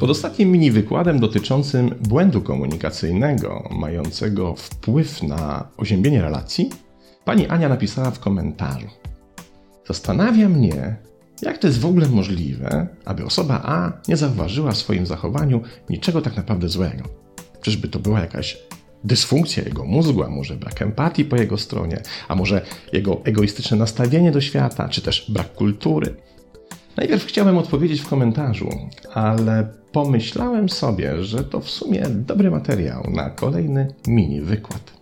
Pod ostatnim mini wykładem dotyczącym błędu komunikacyjnego, mającego wpływ na oziębienie relacji, pani Ania napisała w komentarzu: Zastanawia mnie, jak to jest w ogóle możliwe, aby osoba A nie zauważyła w swoim zachowaniu niczego tak naprawdę złego. Czyżby to była jakaś dysfunkcja jego mózgu, a może brak empatii po jego stronie, a może jego egoistyczne nastawienie do świata, czy też brak kultury. Najpierw chciałem odpowiedzieć w komentarzu, ale pomyślałem sobie, że to w sumie dobry materiał na kolejny mini wykład.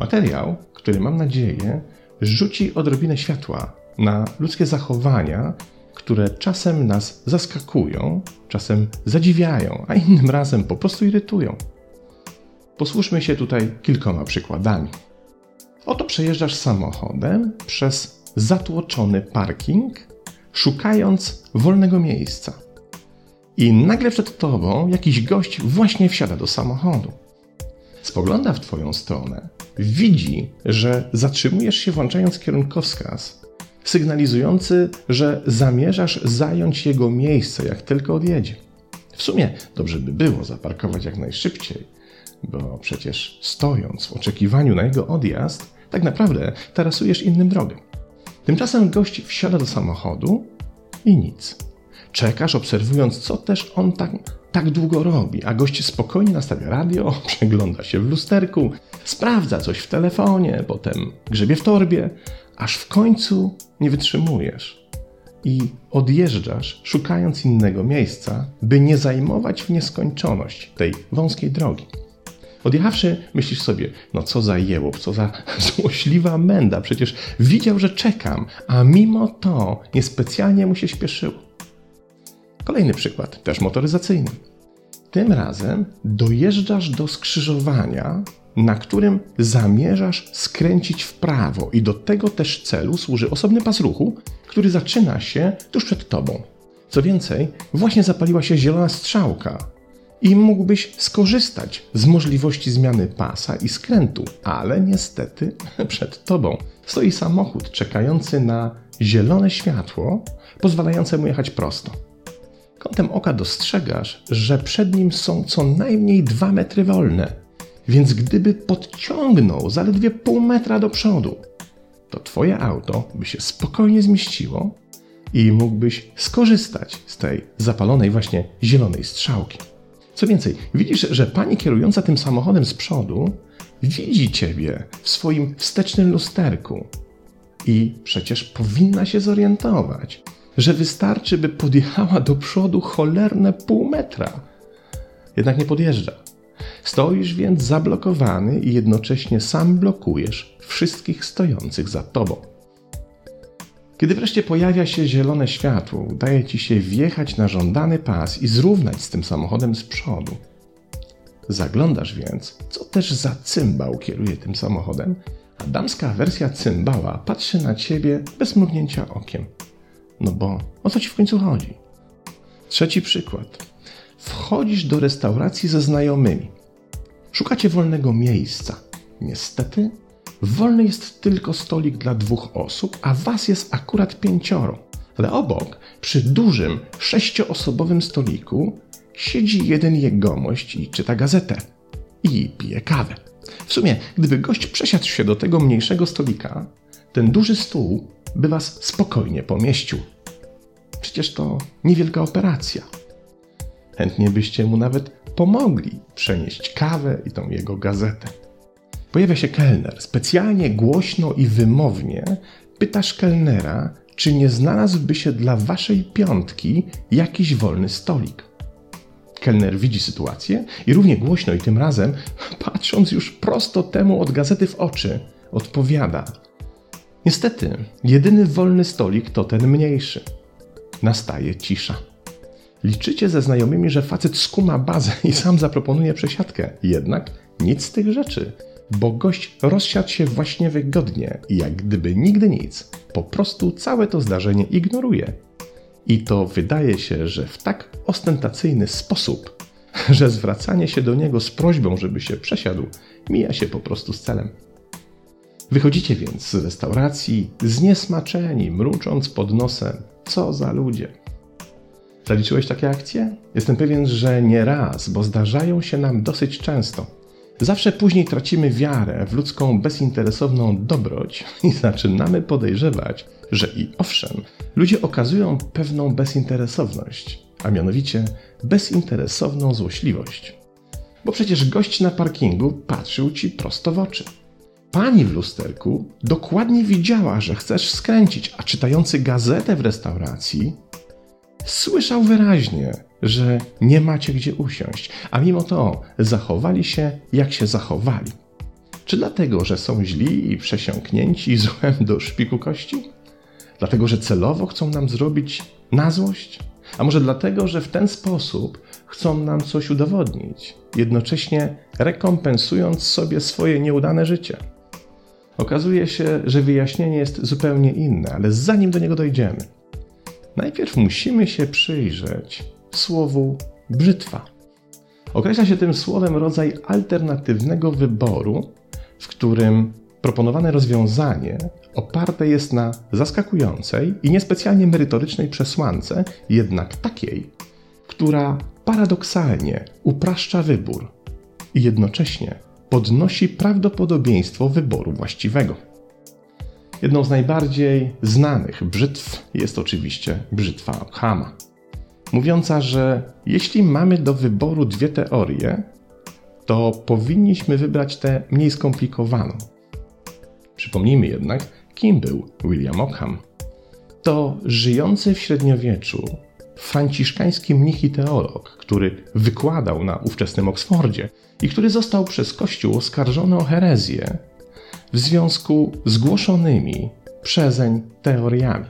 Materiał, który mam nadzieję rzuci odrobinę światła na ludzkie zachowania, które czasem nas zaskakują, czasem zadziwiają, a innym razem po prostu irytują. Posłuszmy się tutaj kilkoma przykładami. Oto przejeżdżasz samochodem przez zatłoczony parking, szukając wolnego miejsca. I nagle przed tobą jakiś gość właśnie wsiada do samochodu. Spogląda w twoją stronę, widzi, że zatrzymujesz się włączając kierunkowskaz, sygnalizujący, że zamierzasz zająć jego miejsce, jak tylko odjedzie. W sumie dobrze by było zaparkować jak najszybciej, bo przecież stojąc w oczekiwaniu na jego odjazd, tak naprawdę tarasujesz innym drogę. Tymczasem gość wsiada do samochodu i nic. Czekasz, obserwując, co też on tak, tak długo robi, a gość spokojnie nastawia radio, przegląda się w lusterku, sprawdza coś w telefonie, potem grzebie w torbie, aż w końcu nie wytrzymujesz i odjeżdżasz, szukając innego miejsca, by nie zajmować w nieskończoność tej wąskiej drogi. Odjechawszy, myślisz sobie, no co za jełop, co za złośliwa menda, przecież widział, że czekam, a mimo to niespecjalnie mu się śpieszyło. Kolejny przykład, też motoryzacyjny. Tym razem dojeżdżasz do skrzyżowania, na którym zamierzasz skręcić w prawo, i do tego też celu służy osobny pas ruchu, który zaczyna się tuż przed tobą. Co więcej, właśnie zapaliła się zielona strzałka, i mógłbyś skorzystać z możliwości zmiany pasa i skrętu, ale niestety przed tobą stoi samochód czekający na zielone światło, pozwalające mu jechać prosto. Kątem oka dostrzegasz, że przed nim są co najmniej dwa metry wolne, więc gdyby podciągnął zaledwie pół metra do przodu, to twoje auto by się spokojnie zmieściło i mógłbyś skorzystać z tej zapalonej właśnie zielonej strzałki. Co więcej, widzisz, że pani kierująca tym samochodem z przodu widzi ciebie w swoim wstecznym lusterku i przecież powinna się zorientować, że wystarczy, by podjechała do przodu cholerne pół metra. Jednak nie podjeżdża. Stoisz więc zablokowany i jednocześnie sam blokujesz wszystkich stojących za tobą. Kiedy wreszcie pojawia się zielone światło, udaje ci się wjechać na żądany pas i zrównać z tym samochodem z przodu. Zaglądasz więc, co też za cymbał kieruje tym samochodem, a damska wersja cymbała patrzy na ciebie bez mrugnięcia okiem. No bo o co ci w końcu chodzi? Trzeci przykład. Wchodzisz do restauracji ze znajomymi. Szukacie wolnego miejsca. Niestety Wolny jest tylko stolik dla dwóch osób, a was jest akurat pięcioro. Ale obok, przy dużym, sześcioosobowym stoliku, siedzi jeden jegomość i czyta gazetę. I pije kawę. W sumie, gdyby gość przesiadł się do tego mniejszego stolika, ten duży stół by was spokojnie pomieścił. Przecież to niewielka operacja. Chętnie byście mu nawet pomogli przenieść kawę i tą jego gazetę. Pojawia się kelner. Specjalnie głośno i wymownie pytasz kelnera, czy nie znalazłby się dla waszej piątki jakiś wolny stolik. Kelner widzi sytuację i równie głośno i tym razem, patrząc już prosto temu od gazety w oczy, odpowiada: Niestety, jedyny wolny stolik to ten mniejszy. Nastaje cisza. Liczycie ze znajomymi, że facet skuma bazę i sam zaproponuje przesiadkę. Jednak nic z tych rzeczy bo gość rozsiadł się właśnie wygodnie jak gdyby nigdy nic, po prostu całe to zdarzenie ignoruje. I to wydaje się, że w tak ostentacyjny sposób, że zwracanie się do niego z prośbą, żeby się przesiadł, mija się po prostu z celem. Wychodzicie więc z restauracji zniesmaczeni, mrucząc pod nosem. Co za ludzie! Zaliczyłeś takie akcje? Jestem pewien, że nie raz, bo zdarzają się nam dosyć często. Zawsze później tracimy wiarę w ludzką bezinteresowną dobroć i zaczynamy podejrzewać, że i owszem, ludzie okazują pewną bezinteresowność, a mianowicie bezinteresowną złośliwość. Bo przecież gość na parkingu patrzył ci prosto w oczy. Pani w lusterku dokładnie widziała, że chcesz skręcić, a czytający gazetę w restauracji słyszał wyraźnie, że nie macie gdzie usiąść, a mimo to zachowali się, jak się zachowali. Czy dlatego, że są źli i przesiąknięci złem do szpiku kości? Dlatego, że celowo chcą nam zrobić na złość? A może dlatego, że w ten sposób chcą nam coś udowodnić, jednocześnie rekompensując sobie swoje nieudane życie? Okazuje się, że wyjaśnienie jest zupełnie inne, ale zanim do niego dojdziemy, najpierw musimy się przyjrzeć słowu brzytwa. Określa się tym słowem rodzaj alternatywnego wyboru, w którym proponowane rozwiązanie oparte jest na zaskakującej i niespecjalnie merytorycznej przesłance, jednak takiej, która paradoksalnie upraszcza wybór i jednocześnie podnosi prawdopodobieństwo wyboru właściwego. Jedną z najbardziej znanych brzytw jest oczywiście brzytwa Ockhama, mówiąca, że jeśli mamy do wyboru dwie teorie, to powinniśmy wybrać tę mniej skomplikowaną. Przypomnijmy jednak, kim był William Ockham. To żyjący w średniowieczu franciszkański mnich i teolog, który wykładał na ówczesnym Oksfordzie i który został przez Kościół oskarżony o herezję w związku z głoszonymi przezeń teoriami.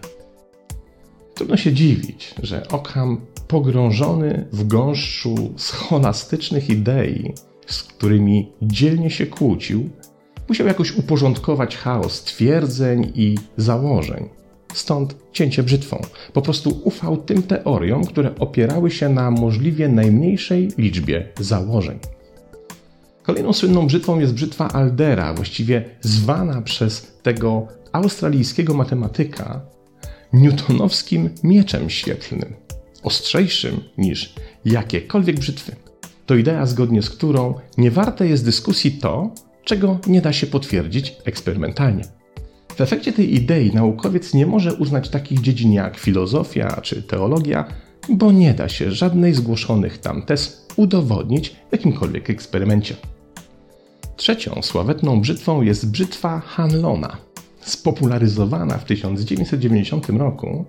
Trudno się dziwić, że Ockham, pogrążony w gąszczu scholastycznych idei, z którymi dzielnie się kłócił, musiał jakoś uporządkować chaos twierdzeń i założeń. Stąd cięcie brzytwą. Po prostu ufał tym teoriom, które opierały się na możliwie najmniejszej liczbie założeń. Kolejną słynną brzytwą jest brzytwa Aldera, właściwie zwana przez tego australijskiego matematyka newtonowskim mieczem świetlnym, ostrzejszym niż jakiekolwiek brzytwy. To idea, zgodnie z którą nie warte jest dyskusji to, czego nie da się potwierdzić eksperymentalnie. W efekcie tej idei naukowiec nie może uznać takich dziedzin jak filozofia czy teologia, bo nie da się żadnej zgłoszonych tam tez udowodnić w jakimkolwiek eksperymencie. Trzecią sławetną brzytwą jest brzytwa Hanlona, spopularyzowana w 1990 roku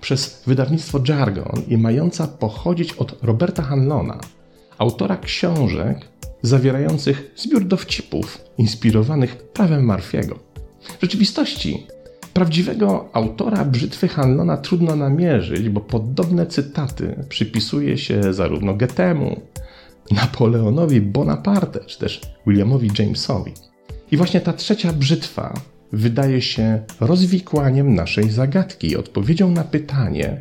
przez wydawnictwo Jargon i mająca pochodzić od Roberta Hanlona, autora książek zawierających zbiór dowcipów inspirowanych prawem Marfiego. W rzeczywistości prawdziwego autora brzytwy Hanlona trudno namierzyć, bo podobne cytaty przypisuje się zarówno Goethemu, Napoleonowi Bonaparte, czy też Williamowi Jamesowi. I właśnie ta trzecia brzytwa wydaje się rozwikłaniem naszej zagadki i odpowiedzią na pytanie,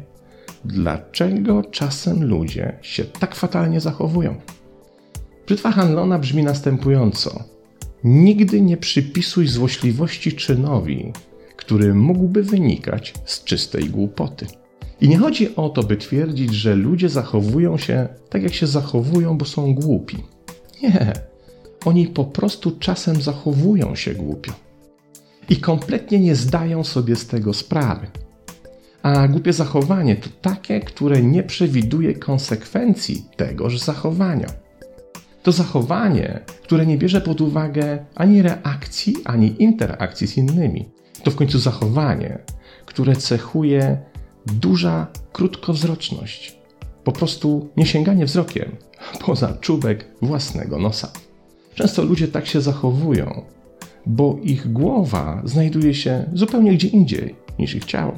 dlaczego czasem ludzie się tak fatalnie zachowują. Brzytwa Hanlona brzmi następująco: Nigdy nie przypisuj złośliwości czynowi, który mógłby wynikać z czystej głupoty. I nie chodzi o to, by twierdzić, że ludzie zachowują się tak, jak się zachowują, bo są głupi. Nie. Oni po prostu czasem zachowują się głupio. I kompletnie nie zdają sobie z tego sprawy. A głupie zachowanie to takie, które nie przewiduje konsekwencji tegoż zachowania. To zachowanie, które nie bierze pod uwagę ani reakcji, ani interakcji z innymi. To w końcu zachowanie, które cechuje duża krótkowzroczność. Po prostu nie sięganie wzrokiem poza czubek własnego nosa. Często ludzie tak się zachowują, bo ich głowa znajduje się zupełnie gdzie indziej niż ich ciało.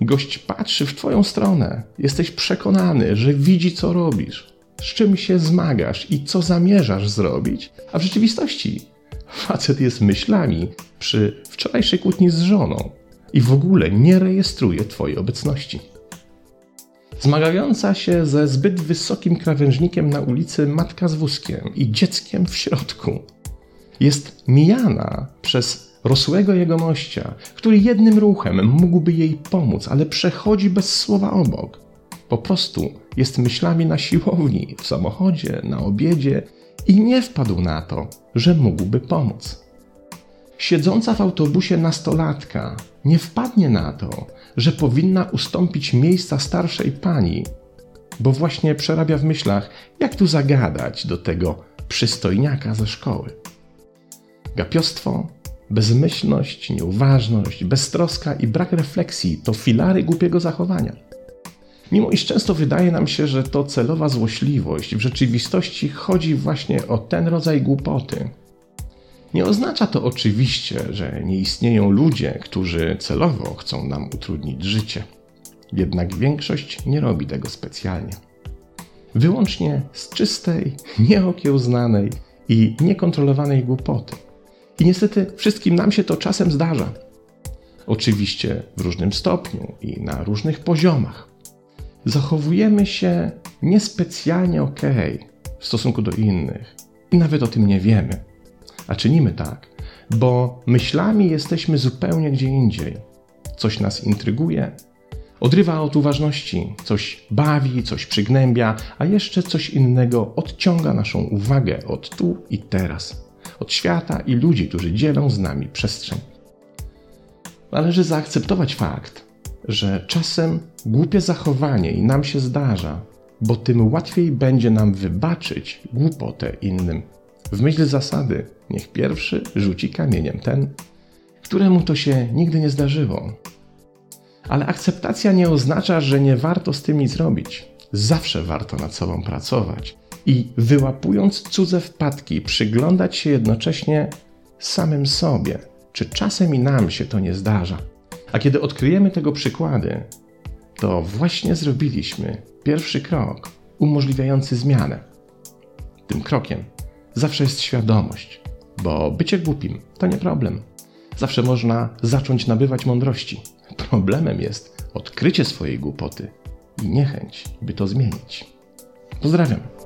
Gość patrzy w Twoją stronę, jesteś przekonany, że widzi, co robisz, z czym się zmagasz i co zamierzasz zrobić, a w rzeczywistości facet jest myślami przy wczorajszej kłótni z żoną i w ogóle nie rejestruje Twojej obecności. Zmagająca się ze zbyt wysokim krawężnikiem na ulicy matka z wózkiem i dzieckiem w środku jest mijana przez rosłego jegomościa, który jednym ruchem mógłby jej pomóc, ale przechodzi bez słowa obok. Po prostu jest myślami na siłowni, w samochodzie, na obiedzie i nie wpadł na to, że mógłby pomóc. Siedząca w autobusie nastolatka nie wpadnie na to, że powinna ustąpić miejsca starszej pani, bo właśnie przerabia w myślach, jak tu zagadać do tego przystojniaka ze szkoły. Gapiostwo, bezmyślność, nieuważność, beztroska i brak refleksji to filary głupiego zachowania. Mimo iż często wydaje nam się, że to celowa złośliwość, w rzeczywistości chodzi właśnie o ten rodzaj głupoty. Nie oznacza to oczywiście, że nie istnieją ludzie, którzy celowo chcą nam utrudnić życie. Jednak większość nie robi tego specjalnie. Wyłącznie z czystej, nieokiełznanej i niekontrolowanej głupoty. I niestety wszystkim nam się to czasem zdarza. Oczywiście w różnym stopniu i na różnych poziomach. Zachowujemy się niespecjalnie ok w stosunku do innych i nawet o tym nie wiemy. A czynimy tak, bo myślami jesteśmy zupełnie gdzie indziej. Coś nas intryguje, odrywa od uważności, coś bawi, coś przygnębia, a jeszcze coś innego odciąga naszą uwagę od tu i teraz, od świata i ludzi, którzy dzielą z nami przestrzeń. Należy zaakceptować fakt, że czasem głupie zachowanie i nam się zdarza, bo tym łatwiej będzie nam wybaczyć głupotę innym. W myśl zasady, niech pierwszy rzuci kamieniem ten, któremu to się nigdy nie zdarzyło. Ale akceptacja nie oznacza, że nie warto z tym nic robić. Zawsze warto nad sobą pracować i wyłapując cudze wpadki, przyglądać się jednocześnie samym sobie, czy czasem i nam się to nie zdarza. A kiedy odkryjemy tego przykłady, to właśnie zrobiliśmy pierwszy krok umożliwiający zmianę. Tym krokiem zawsze jest świadomość, bo bycie głupim to nie problem. Zawsze można zacząć nabywać mądrości. Problemem jest odkrycie swojej głupoty i niechęć, by to zmienić. Pozdrawiam.